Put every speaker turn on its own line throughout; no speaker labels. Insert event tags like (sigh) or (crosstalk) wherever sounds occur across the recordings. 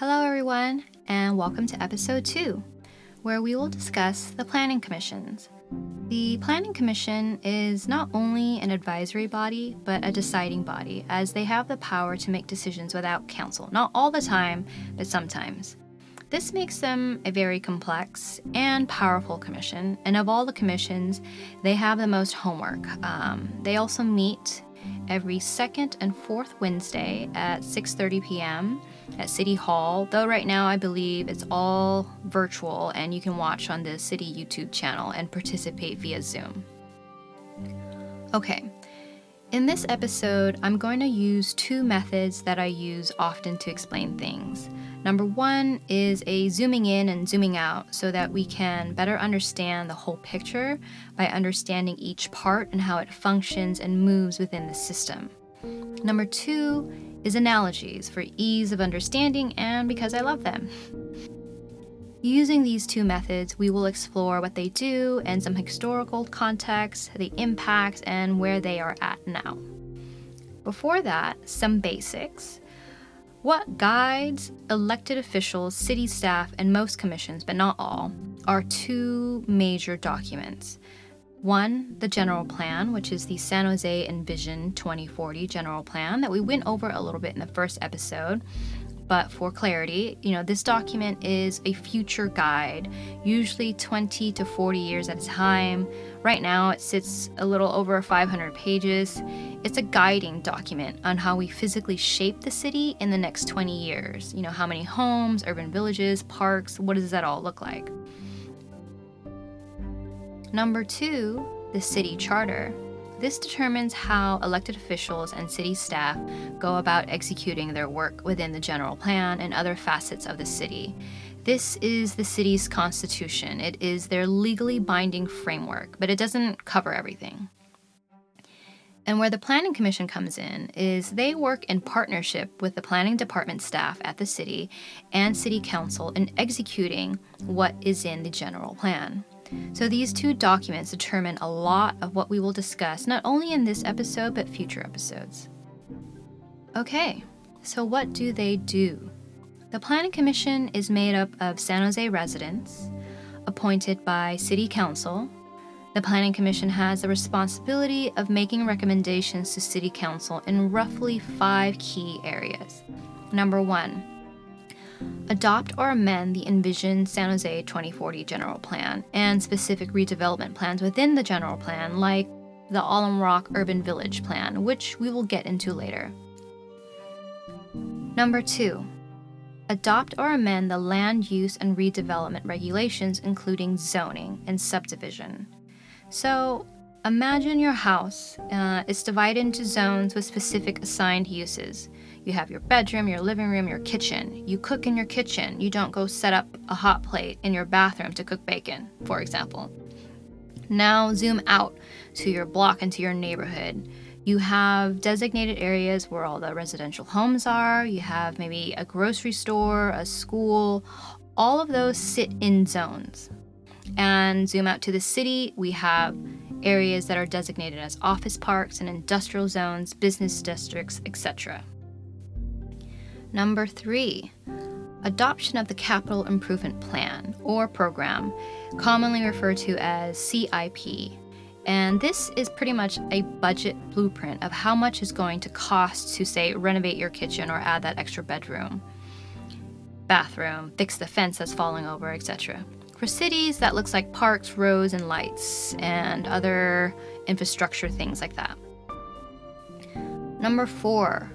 Hello, everyone, and welcome to episode two, where we will discuss the Planning Commissions. The Planning Commission is not only an advisory body, but a deciding body, as they have the power to make decisions without council. Not all the time, but sometimes. This makes them a very complex and powerful commission, and of all the commissions, they have the most homework. Um, they also meet every second and fourth Wednesday at 6:30 p.m. at City Hall. Though right now I believe it's all virtual and you can watch on the city YouTube channel and participate via Zoom. Okay. In this episode, I'm going to use two methods that I use often to explain things. Number one is a zooming in and zooming out so that we can better understand the whole picture by understanding each part and how it functions and moves within the system. Number two is analogies for ease of understanding and because I love them. Using these two methods, we will explore what they do and some historical context, the impacts, and where they are at now. Before that, some basics. What guides elected officials, city staff, and most commissions, but not all, are two major documents. One, the general plan, which is the San Jose Envision 2040 general plan that we went over a little bit in the first episode. But for clarity, you know, this document is a future guide, usually 20 to 40 years at a time. Right now, it sits a little over 500 pages. It's a guiding document on how we physically shape the city in the next 20 years. You know, how many homes, urban villages, parks, what does that all look like? Number two, the city charter. This determines how elected officials and city staff go about executing their work within the general plan and other facets of the city. This is the city's constitution. It is their legally binding framework, but it doesn't cover everything. And where the Planning Commission comes in is they work in partnership with the planning department staff at the city and city council in executing what is in the general plan. So these two documents determine a lot of what we will discuss, not only in this episode, but future episodes. Okay, so what do they do? The Planning Commission is made up of San Jose residents, appointed by City Council. The Planning Commission has the responsibility of making recommendations to City Council in roughly five key areas. Number one, adopt or amend the Envision San Jose 2040 General Plan and specific redevelopment plans within the general plan, like the Alum Rock Urban Village Plan, which we will get into later. Number two, adopt or amend the land use and redevelopment regulations, including zoning and subdivision. So, imagine your house uh, is divided into zones with specific assigned uses. You have your bedroom, your living room, your kitchen. You cook in your kitchen. You don't go set up a hot plate in your bathroom to cook bacon, for example. Now zoom out to your block and to your neighborhood. You have designated areas where all the residential homes are. You have maybe a grocery store, a school. All of those sit in zones. And zoom out to the city, we have areas that are designated as office parks and industrial zones, business districts, etc. Number three, adoption of the Capital Improvement Plan or program, commonly referred to as CIP. And this is pretty much a budget blueprint of how much is going to cost to, say, renovate your kitchen or add that extra bedroom, bathroom, fix the fence that's falling over, etc. For cities, that looks like parks, roads, and lights, and other infrastructure things like that. Number four,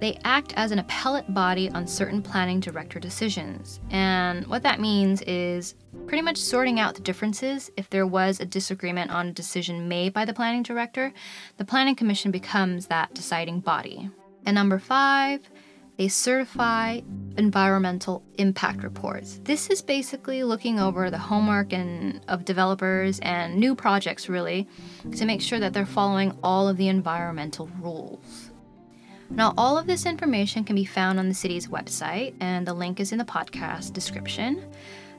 they act as an appellate body on certain planning director decisions. And what that means is pretty much sorting out the differences. If there was a disagreement on a decision made by the planning director, the planning commission becomes that deciding body. And number five, they certify environmental impact reports. This is basically looking over the homework and of developers and new projects really to make sure that they're following all of the environmental rules. Now, all of this information can be found on the city's website, and the link is in the podcast description.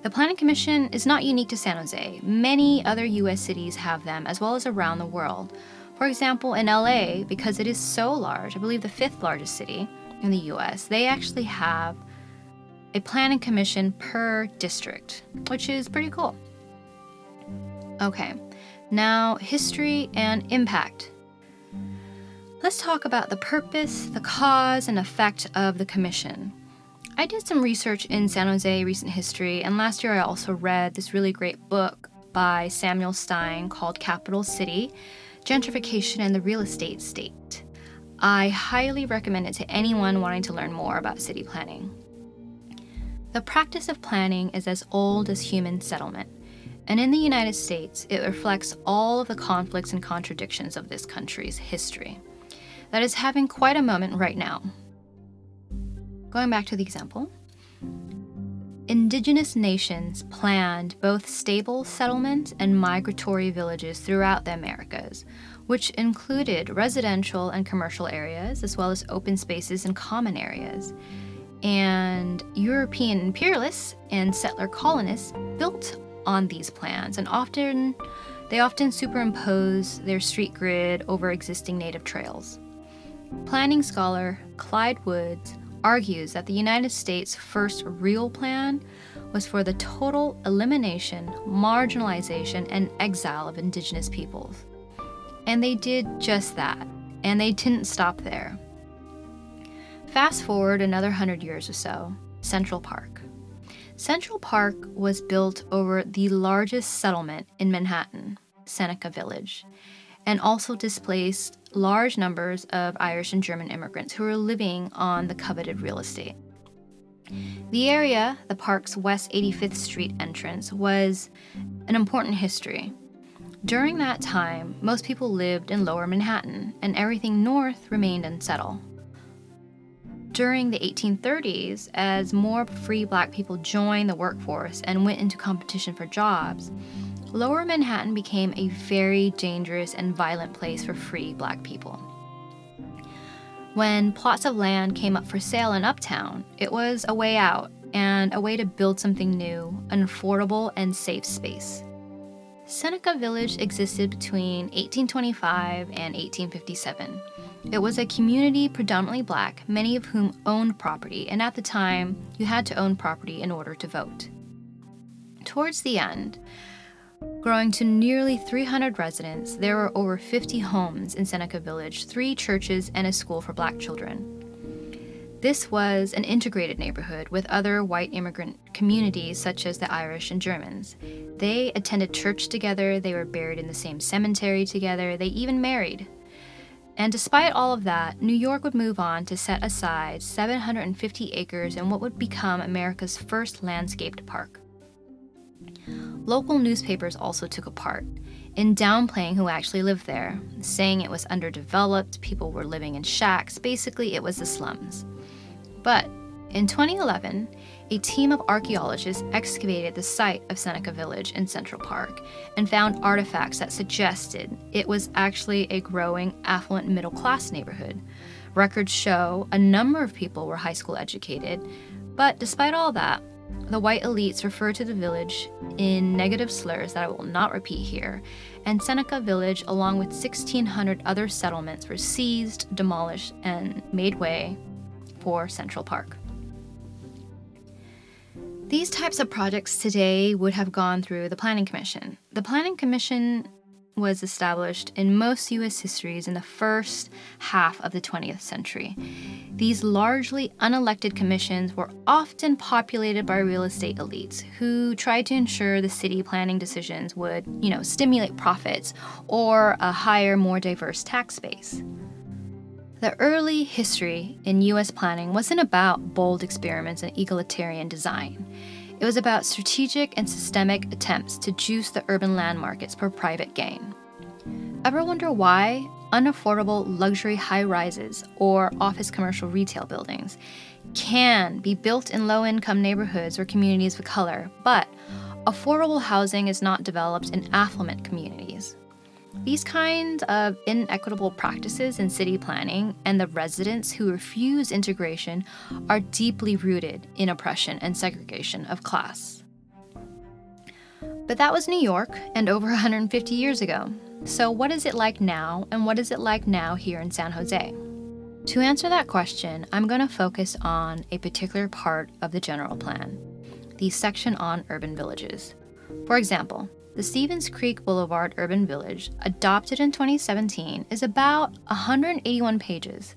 The Planning Commission is not unique to San Jose. Many other US cities have them, as well as around the world. For example, in LA, because it is so large, I believe the fifth largest city in the US, they actually have a planning commission per district, which is pretty cool. Okay, now history and impact. Let's talk about the purpose, the cause, and effect of the commission. I did some research in San Jose recent history, and last year I also read this really great book by Samuel Stein called Capital City Gentrification and the Real Estate State. I highly recommend it to anyone wanting to learn more about city planning. The practice of planning is as old as human settlement, and in the United States, it reflects all of the conflicts and contradictions of this country's history. That is having quite a moment right now. Going back to the example, indigenous nations planned both stable settlement and migratory villages throughout the Americas, which included residential and commercial areas, as well as open spaces and common areas and European imperialists and settler colonists built on these plans and often they often superimpose their street grid over existing native trails. Planning scholar Clyde Woods argues that the United States' first real plan was for the total elimination, marginalization, and exile of indigenous peoples. And they did just that, and they didn't stop there. Fast forward another hundred years or so, Central Park. Central Park was built over the largest settlement in Manhattan, Seneca Village, and also displaced large numbers of Irish and German immigrants who were living on the coveted real estate. The area, the park's West 85th Street entrance, was an important history. During that time, most people lived in lower Manhattan, and everything north remained unsettled. During the 1830s, as more free black people joined the workforce and went into competition for jobs, Lower Manhattan became a very dangerous and violent place for free black people. When plots of land came up for sale in Uptown, it was a way out and a way to build something new, an affordable and safe space. Seneca Village existed between 1825 and 1857 it was a community predominantly black, many of whom owned property, and at the time, you had to own property in order to vote. Towards the end, growing to nearly 300 residents, there were over 50 homes in Seneca Village, three churches, and a school for black children. This was an integrated neighborhood with other white immigrant communities such as the Irish and Germans. They attended church together, they were buried in the same cemetery together, they even married. And despite all of that, New York would move on to set aside 750 acres in what would become America's first landscaped park. Local newspapers also took a part in downplaying who actually lived there, saying it was underdeveloped, people were living in shacks, basically, it was the slums. But in 2011, a team of archaeologists excavated the site of Seneca Village in Central Park and found artifacts that suggested it was actually a growing, affluent middle class neighborhood. Records show a number of people were high school educated, but despite all that, the white elites refer to the village in negative slurs that I will not repeat here, and Seneca Village, along with 1,600 other settlements, were seized, demolished, and made way for Central Park. These types of projects today would have gone through the Planning Commission. The Planning Commission was established in most US histories in the first half of the 20th century. These largely unelected commissions were often populated by real estate elites who tried to ensure the city planning decisions would, you know, stimulate profits or uh, a higher, more diverse tax base. The early history in US planning wasn't about bold experiments in egalitarian design. It was about strategic and systemic attempts to juice the urban land markets for private gain. Ever wonder why unaffordable luxury high rises or office commercial retail buildings can be built in low income neighborhoods or communities of color, but affordable housing is not developed in affluent communities? These kinds of inequitable practices in city planning and the residents who refuse integration are deeply rooted in oppression and segregation of class. But that was New York and over (laughs) 150 years ago. So, what is it like now, and what is it like now here in San Jose? To answer that question, I'm going to focus on a particular part of the general plan, the section on urban villages. For example, the Stevens Creek Boulevard Urban Village, adopted in 2017, is about 181 pages.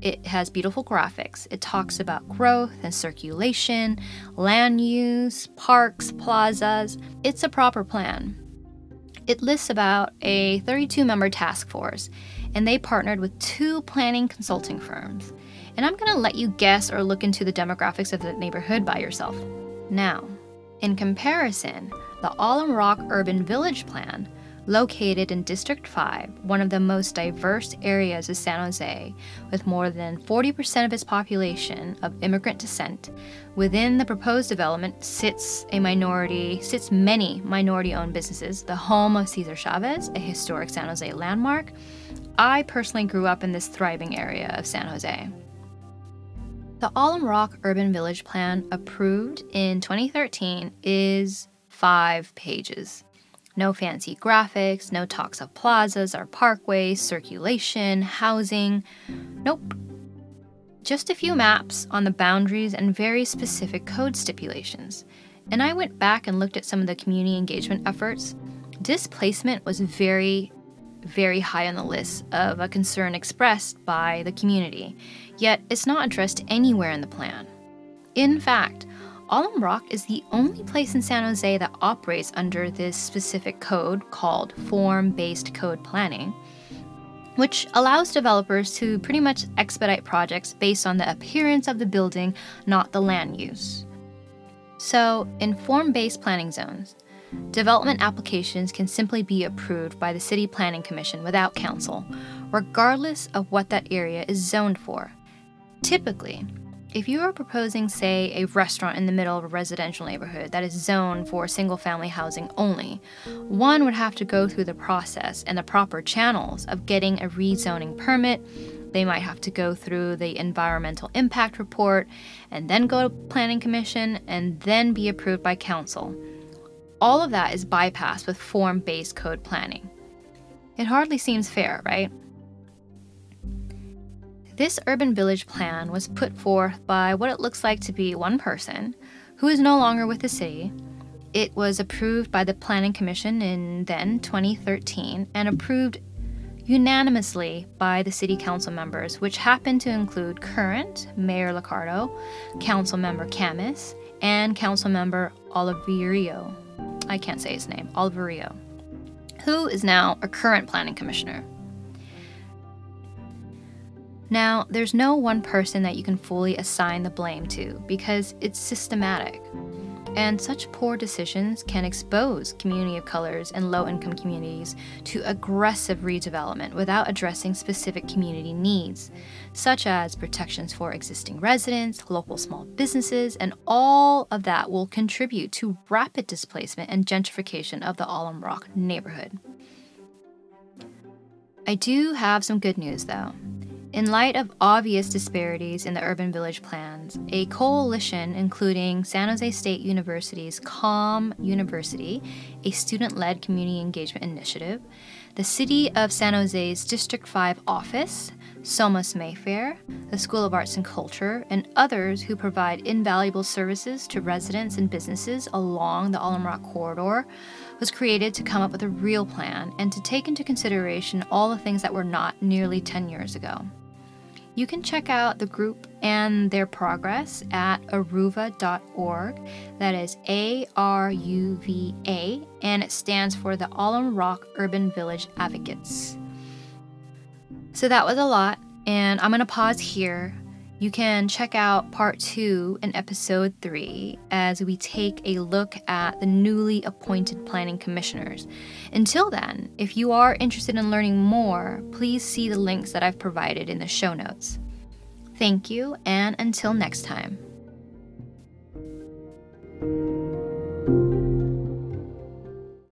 It has beautiful graphics. It talks about growth and circulation, land use, parks, plazas. It's a proper plan. It lists about a 32 member task force and they partnered with two planning consulting firms. And I'm going to let you guess or look into the demographics of the neighborhood by yourself. Now, in comparison, the Alum Rock Urban Village Plan, located in District 5, one of the most diverse areas of San Jose, with more than 40% of its population of immigrant descent, within the proposed development sits a minority, sits many minority-owned businesses, the home of Cesar Chavez, a historic San Jose landmark, I personally grew up in this thriving area of San Jose. The Alum Rock Urban Village Plan, approved in 2013, is five pages. No fancy graphics, no talks of plazas or parkways, circulation, housing. Nope. Just a few maps on the boundaries and very specific code stipulations. And I went back and looked at some of the community engagement efforts. Displacement was very very high on the list of a concern expressed by the community, yet it's not addressed anywhere in the plan. In fact, Alum Rock is the only place in San Jose that operates under this specific code called Form Based Code Planning, which allows developers to pretty much expedite projects based on the appearance of the building, not the land use. So, in form based planning zones, Development applications can simply be approved by the City Planning Commission without council, regardless of what that area is zoned for. Typically, if you are proposing, say, a restaurant in the middle of a residential neighborhood that is zoned for single family housing only, one would have to go through the process and the proper channels of getting a rezoning permit. They might have to go through the environmental impact report and then go to Planning Commission and then be approved by Council. All of that is bypassed with form based code planning. It hardly seems fair, right? This urban village plan was put forth by what it looks like to be one person who is no longer with the city. It was approved by the Planning Commission in then 2013 and approved unanimously by the city council members, which happened to include current Mayor Liccardo, Council Member Khamis, and Council Member Oliverio. I can't say his name, Alvario, who is now a current planning commissioner. Now, there's no one person that you can fully assign the blame to because it's systematic. And such poor decisions can expose community of colors and low income communities to aggressive redevelopment without addressing specific community needs, such as protections for existing residents, local small businesses, and all of that will contribute to rapid displacement and gentrification of the Alum Rock neighborhood. I do have some good news though. In light of obvious disparities in the urban village plans, a coalition including San Jose State University's CommUniverCity, a student led community engagement initiative, the City of San Jose's District 5 office, SOMOS Mayfair, the School of Arts and Culture, and others who provide invaluable services to residents and businesses along the Alum Rock corridor, was created to come up with a real plan and to take into consideration all the things that were not nearly 10 years ago. You can check out the group and their progress at aruva.org. That is A R U V A, and it stands for the Alum Rock Urban Village Advocates. So that was a lot, and I'm going to pause here you can check out part two in episode three as we take a look at the newly appointed planning commissioners. Until then, if you are interested in learning more, please see the links that I've provided in the show notes. Thank you, and until next time.